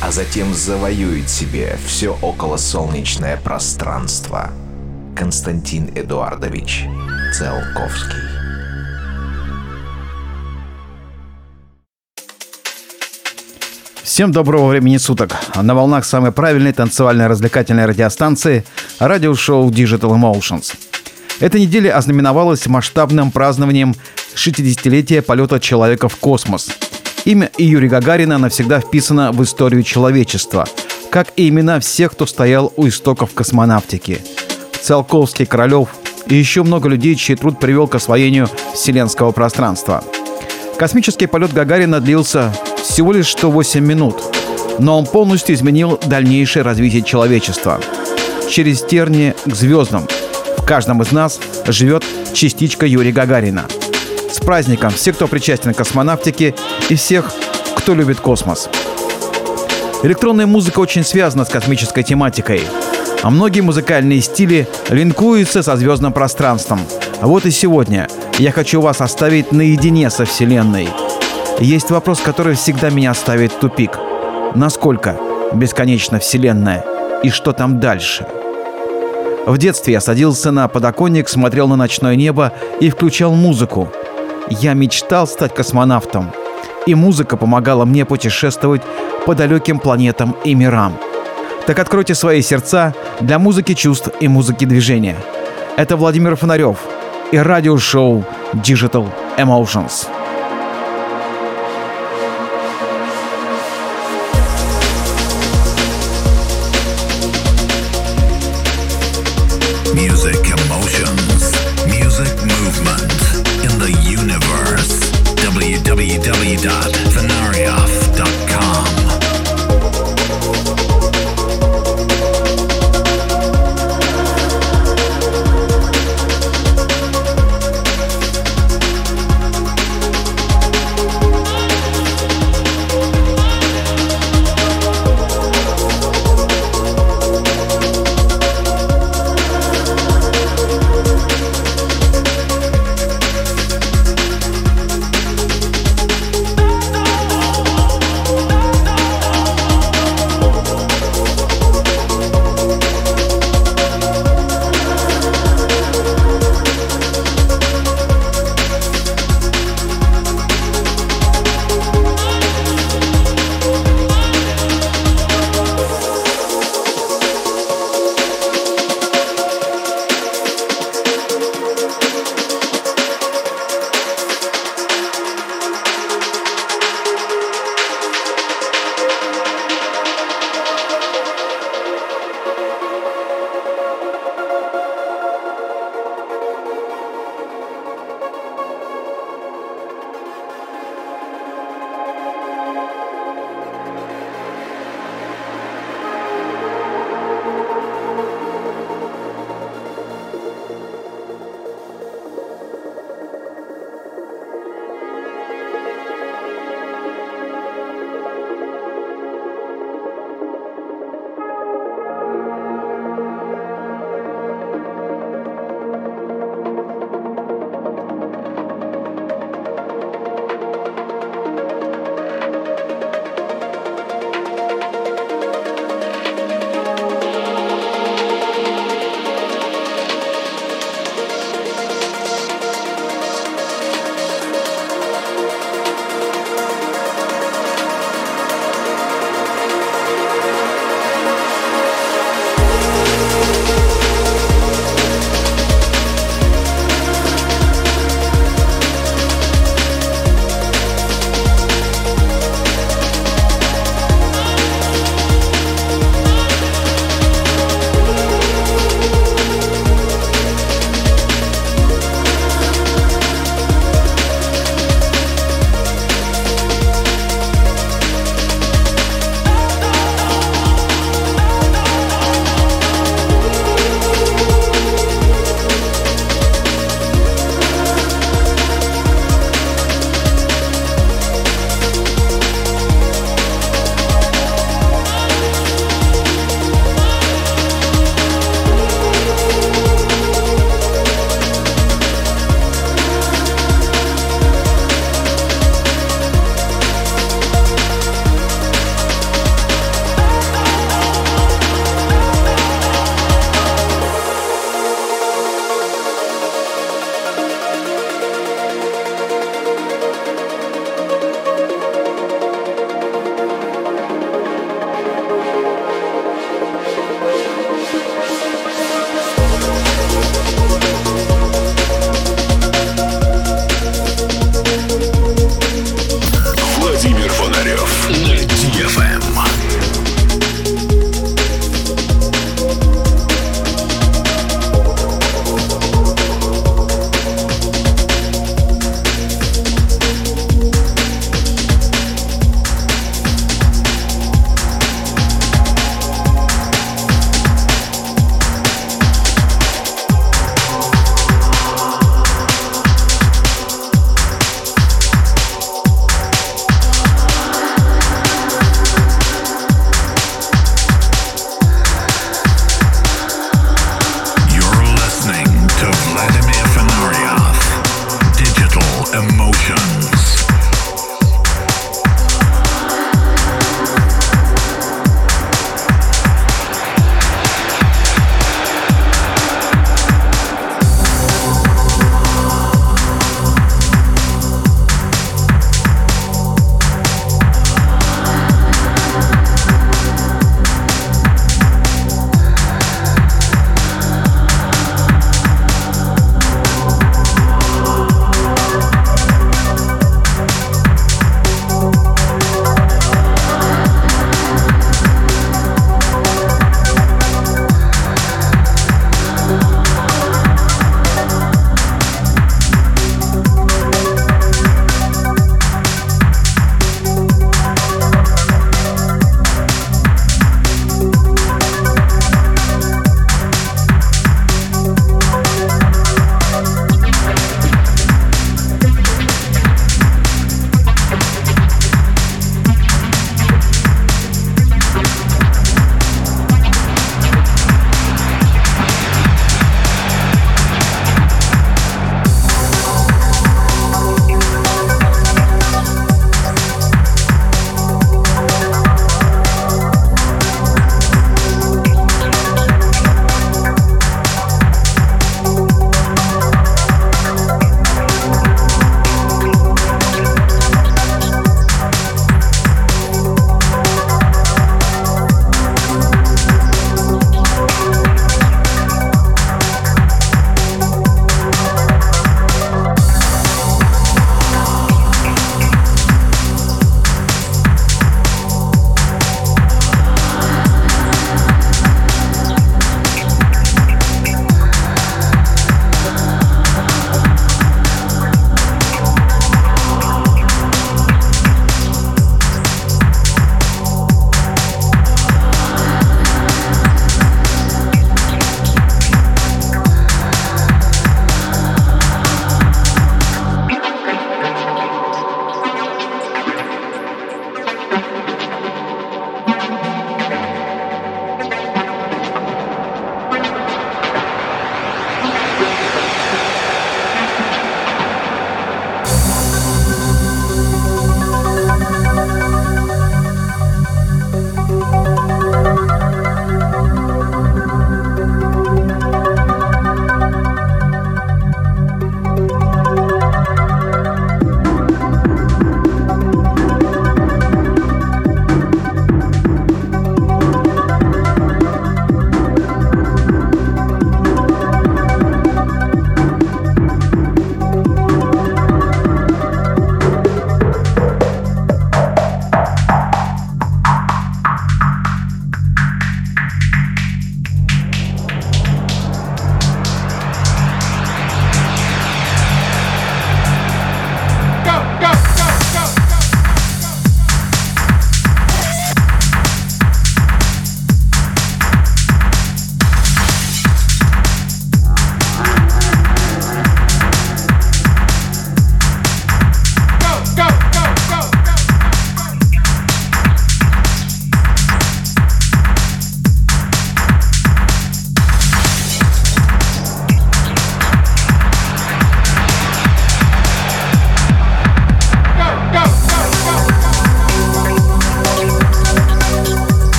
а затем завоюет себе все околосолнечное пространство. Константин Эдуардович Циолковский Всем доброго времени суток. На волнах самой правильной танцевальной развлекательной радиостанции радиошоу Digital Emotions. Эта неделя ознаменовалась масштабным празднованием 60-летия полета человека в космос. Имя Юрия Гагарина навсегда вписано в историю человечества, как и имена всех, кто стоял у истоков космонавтики. Циолковский, Королев и еще много людей, чей труд привел к освоению вселенского пространства. Космический полет Гагарина длился всего лишь 108 минут, но он полностью изменил дальнейшее развитие человечества. Через тернии к звездам в каждом из нас живет частичка Юрия Гагарина. С праздником всех, кто причастен к космонавтике и всех, кто любит космос. Электронная музыка очень связана с космической тематикой, а многие музыкальные стили линкуются со звездным пространством. А вот и сегодня я хочу вас оставить наедине со Вселенной – есть вопрос, который всегда меня ставит в тупик. Насколько бесконечна Вселенная и что там дальше? В детстве я садился на подоконник, смотрел на ночное небо и включал музыку. Я мечтал стать космонавтом. И музыка помогала мне путешествовать по далеким планетам и мирам. Так откройте свои сердца для музыки чувств и музыки движения. Это Владимир Фонарев и радиошоу Digital Emotions.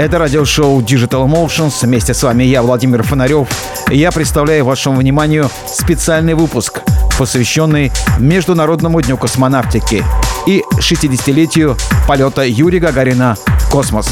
Это радиошоу Digital Emotions. Вместе с вами я, Владимир Фонарев. Я представляю вашему вниманию специальный выпуск, посвященный Международному дню космонавтики и 60-летию полета Юрия Гагарина в космос.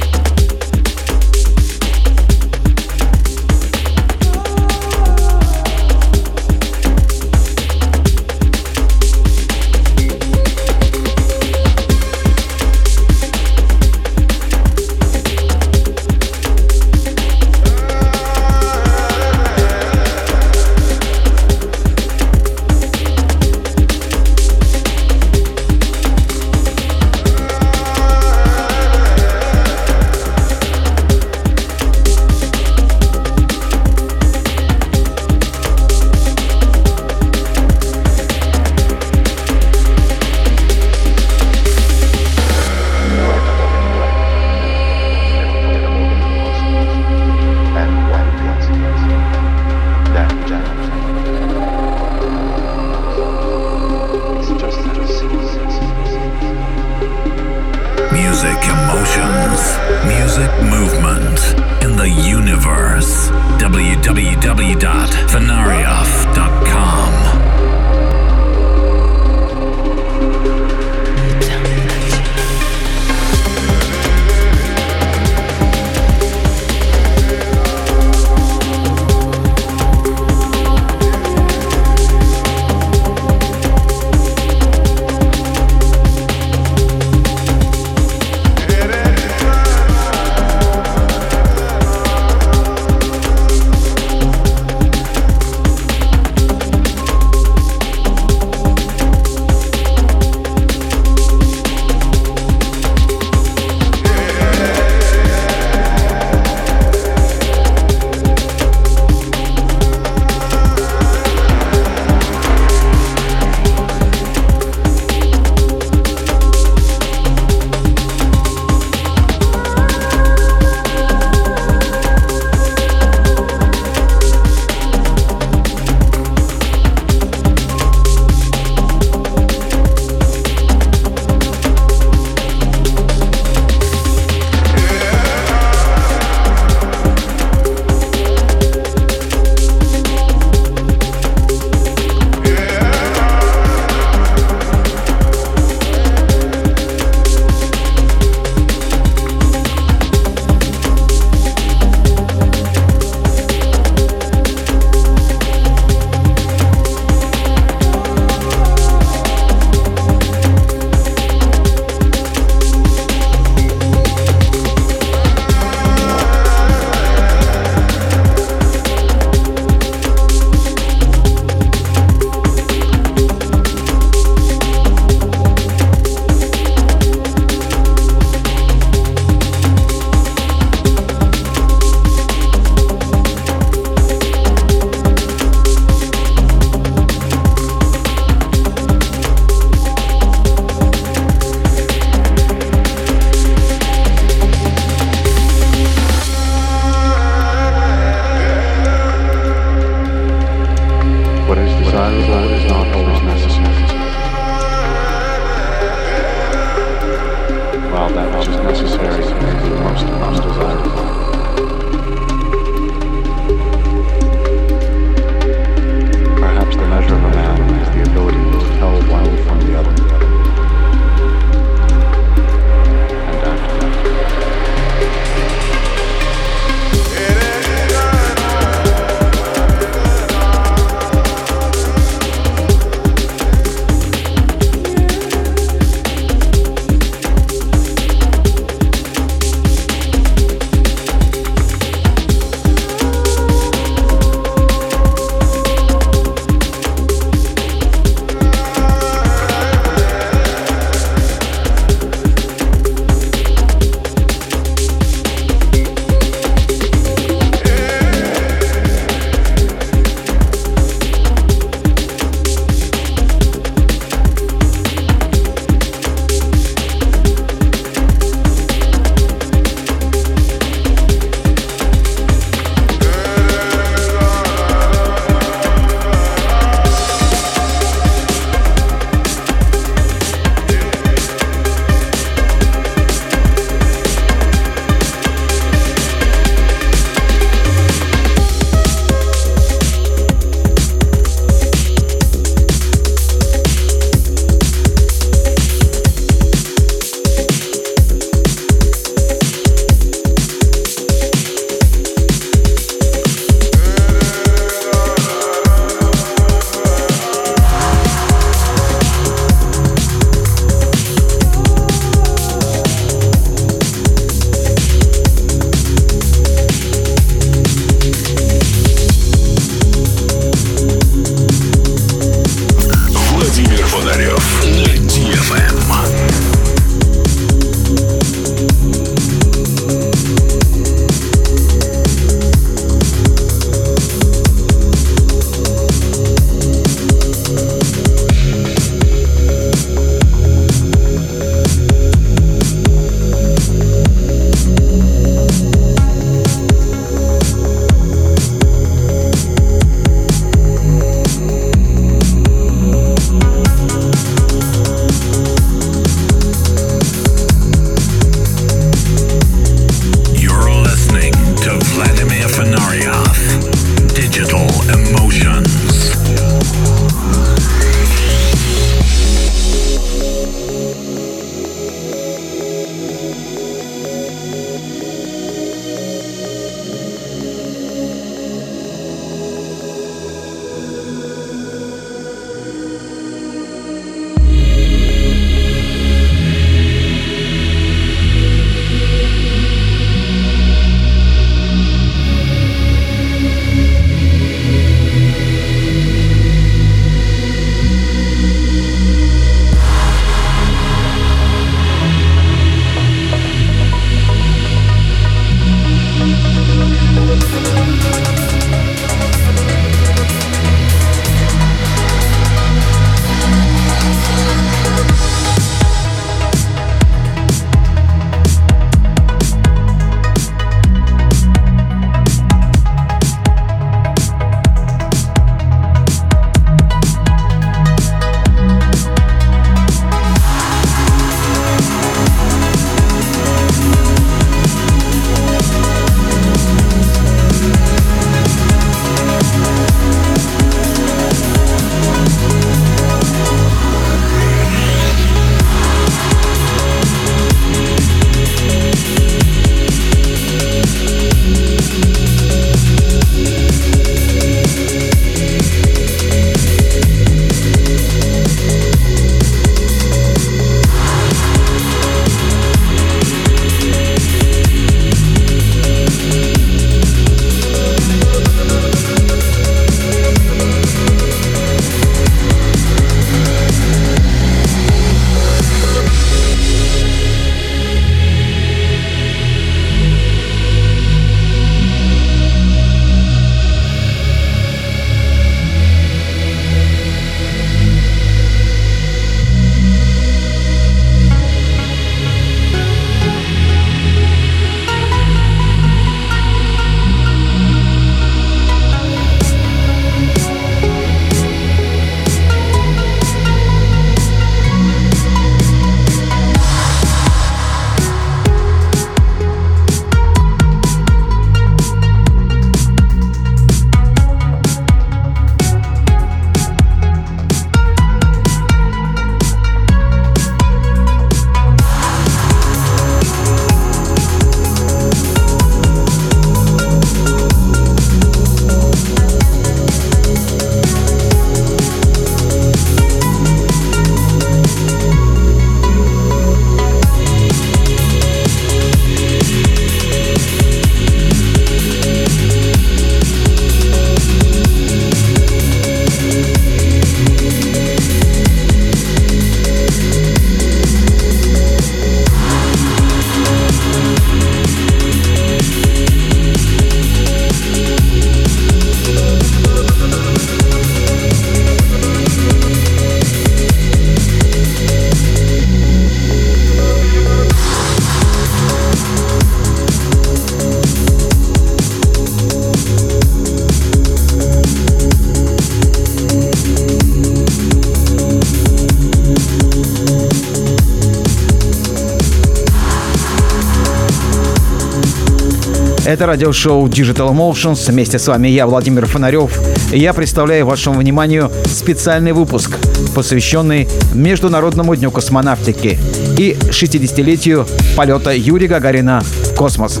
Это радиошоу Digital Emotions. Вместе с вами я, Владимир Фонарев. Я представляю вашему вниманию специальный выпуск, посвященный Международному дню космонавтики и 60-летию полета Юрия Гагарина в космос.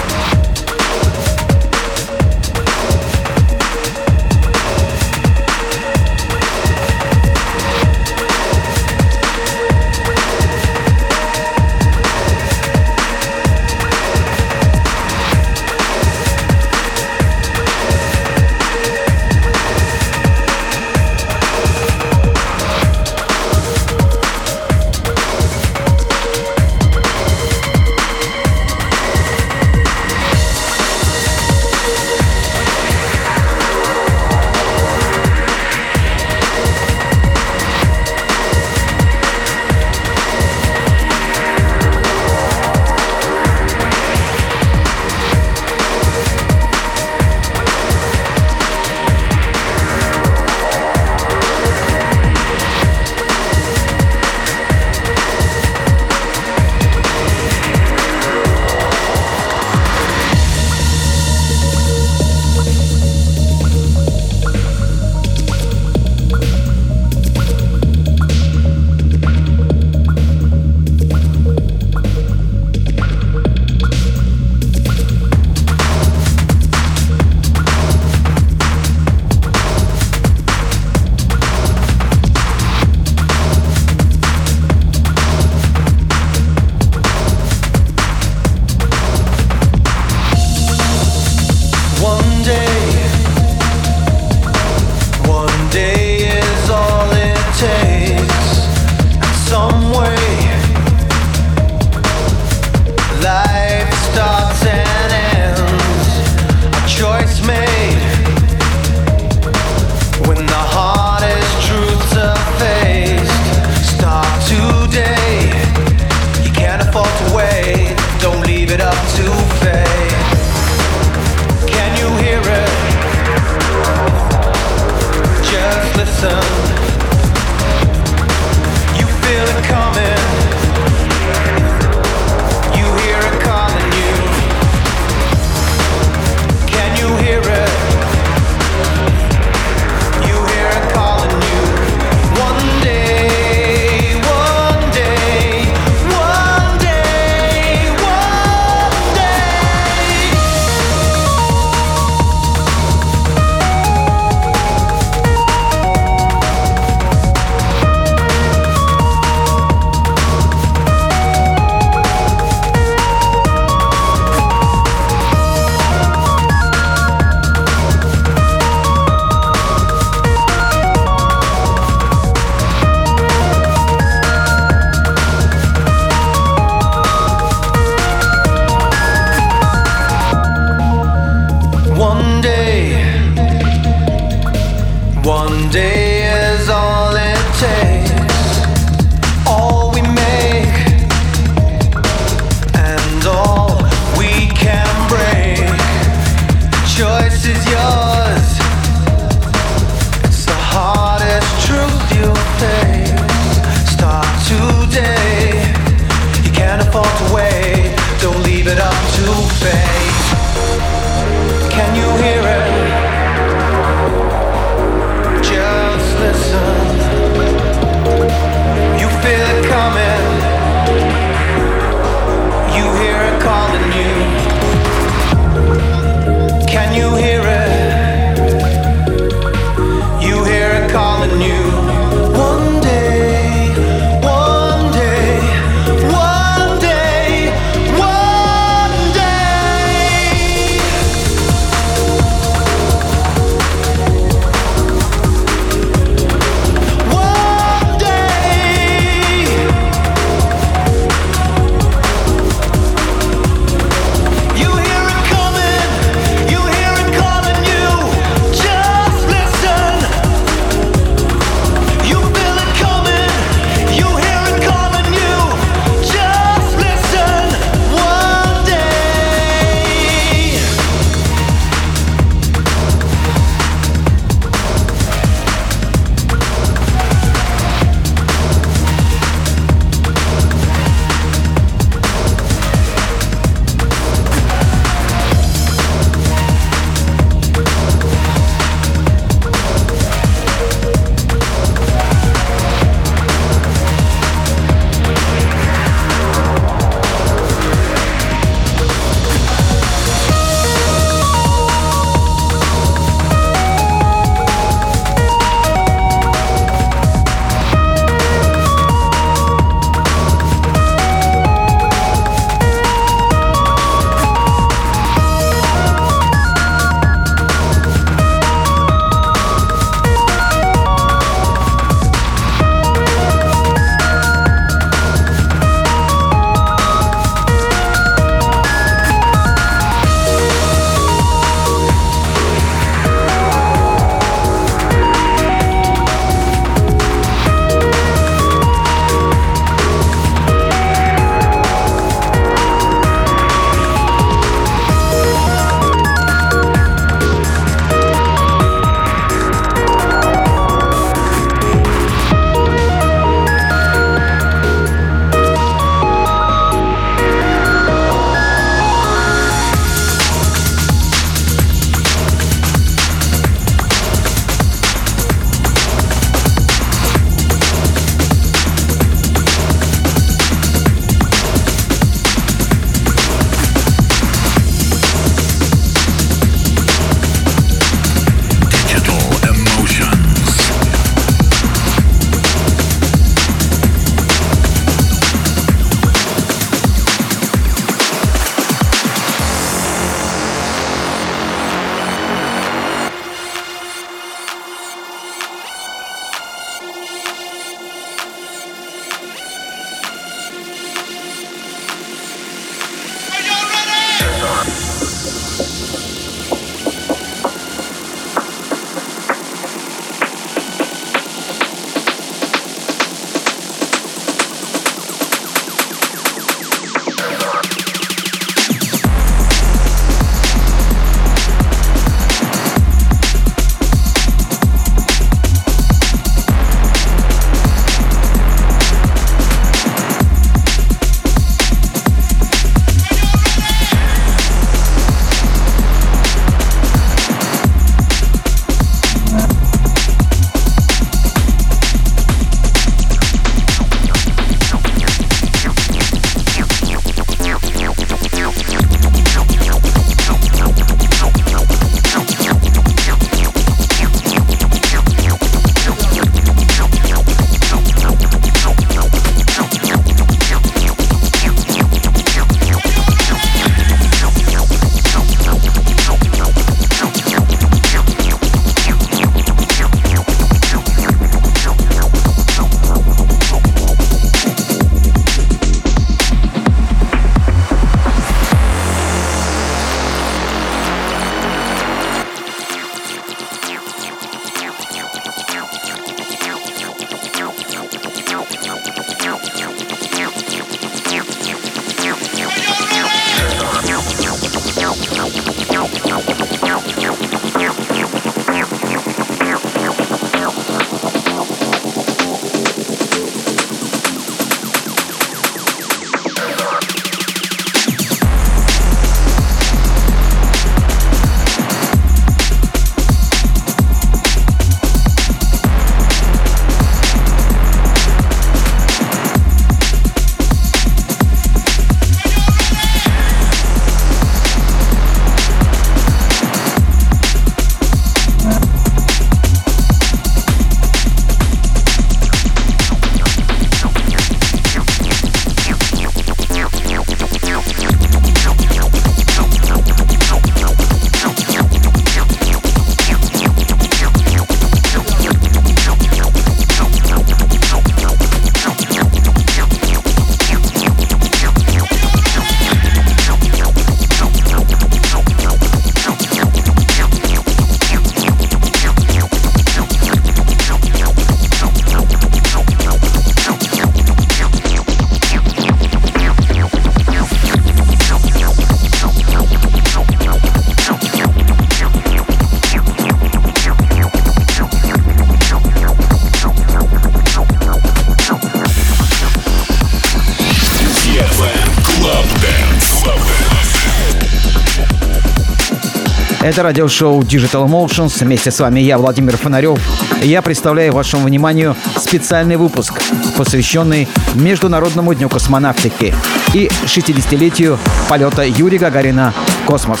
Это радиошоу Digital Emotions. Вместе с вами я, Владимир Фонарев. Я представляю вашему вниманию специальный выпуск, посвященный Международному дню космонавтики и 60-летию полета Юрия Гагарина в космос.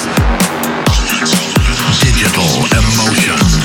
Digital Emotions.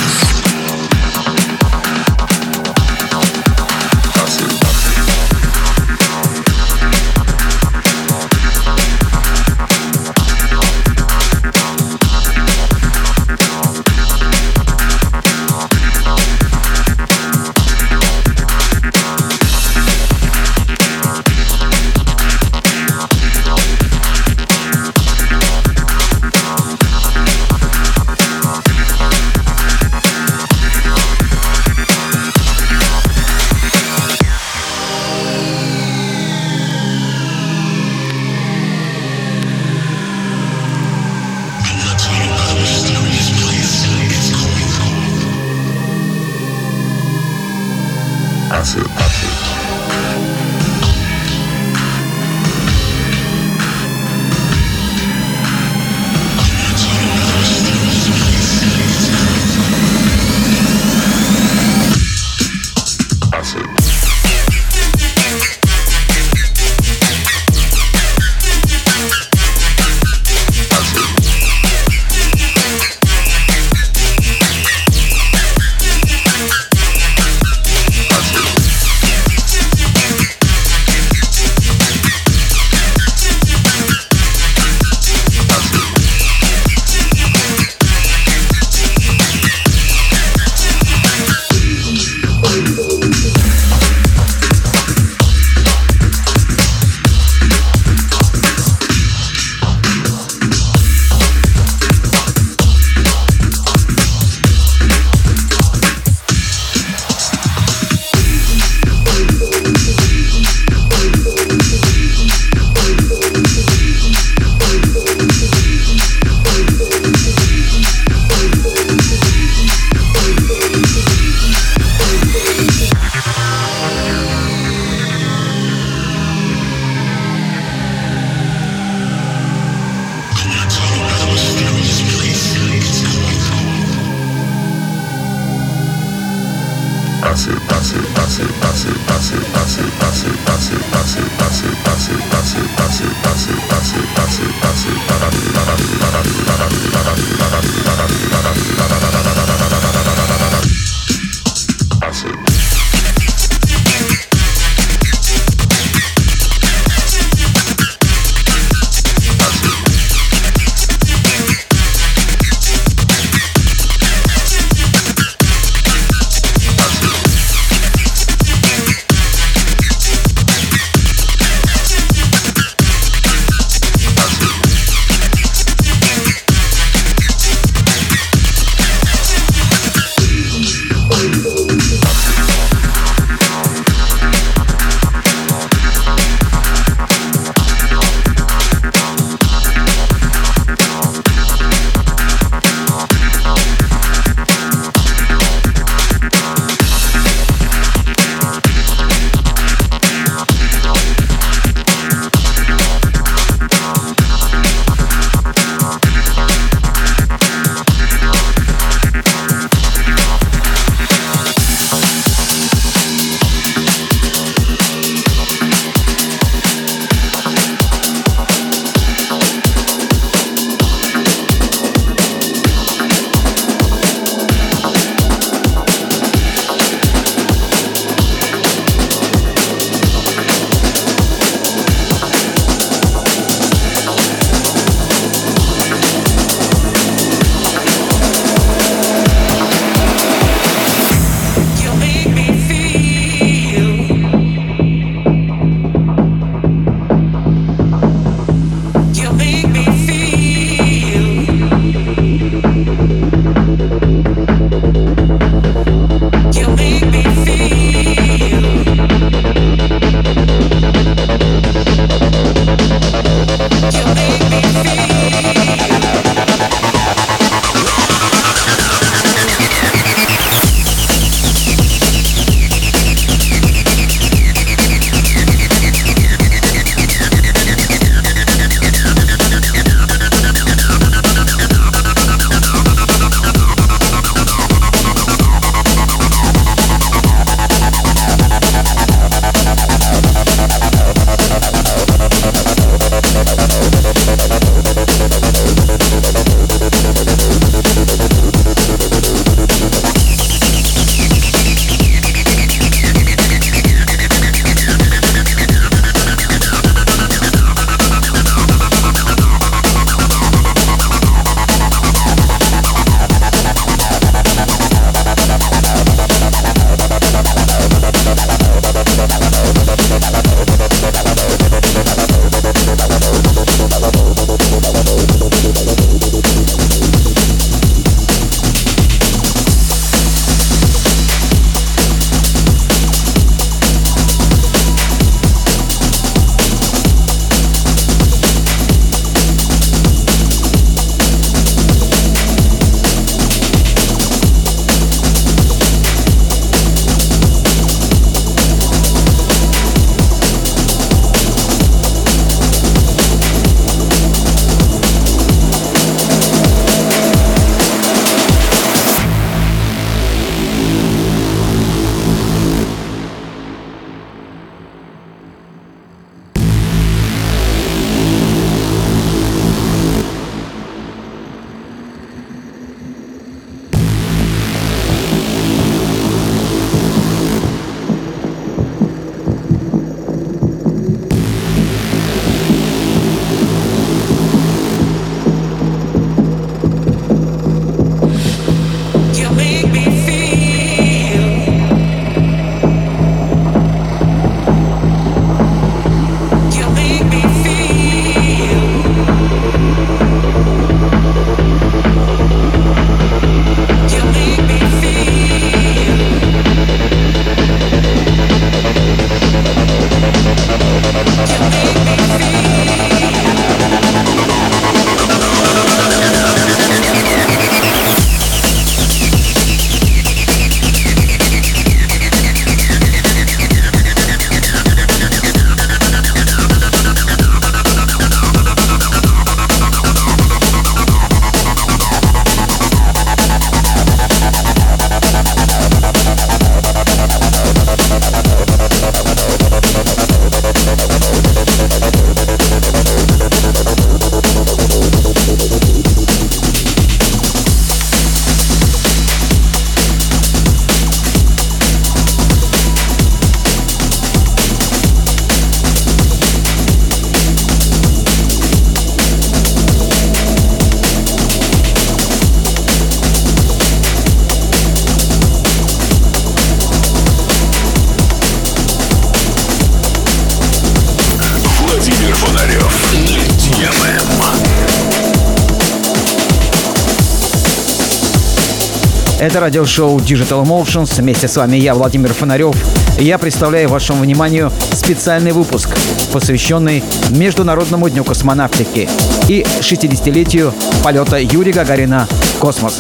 Это радиошоу Digital Emotions. Вместе с вами я, Владимир Фонарев. Я представляю вашему вниманию специальный выпуск, посвященный Международному дню космонавтики и 60-летию полета Юрия Гагарина в космос.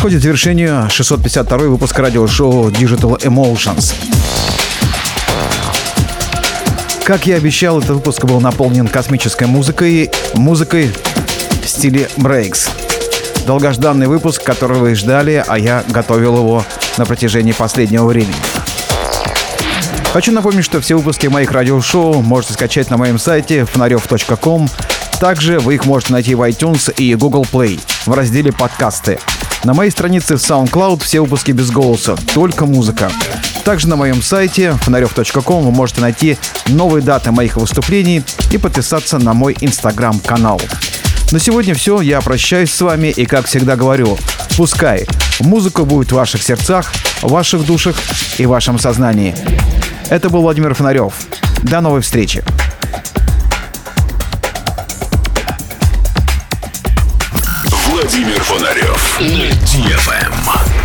Подходит к завершению 652 выпуск радиошоу Digital Emotions. Как я обещал, этот выпуск был наполнен космической музыкой, музыкой в стиле брейкс. Долгожданный выпуск, который вы ждали, а я готовил его на протяжении последнего времени. Хочу напомнить, что все выпуски моих радиошоу можете скачать на моем сайте фонарев.ком. Также вы их можете найти в iTunes и Google Play в разделе «Подкасты». На моей странице в SoundCloud все выпуски без голоса, только музыка. Также на моем сайте фонарев.ком вы можете найти новые даты моих выступлений и подписаться на мой инстаграм-канал. На сегодня все, я прощаюсь с вами и, как всегда говорю, пускай музыка будет в ваших сердцах, ваших душах и вашем сознании. Это был Владимир Фонарев. До новой встречи. Владимир Фонарев на DFM.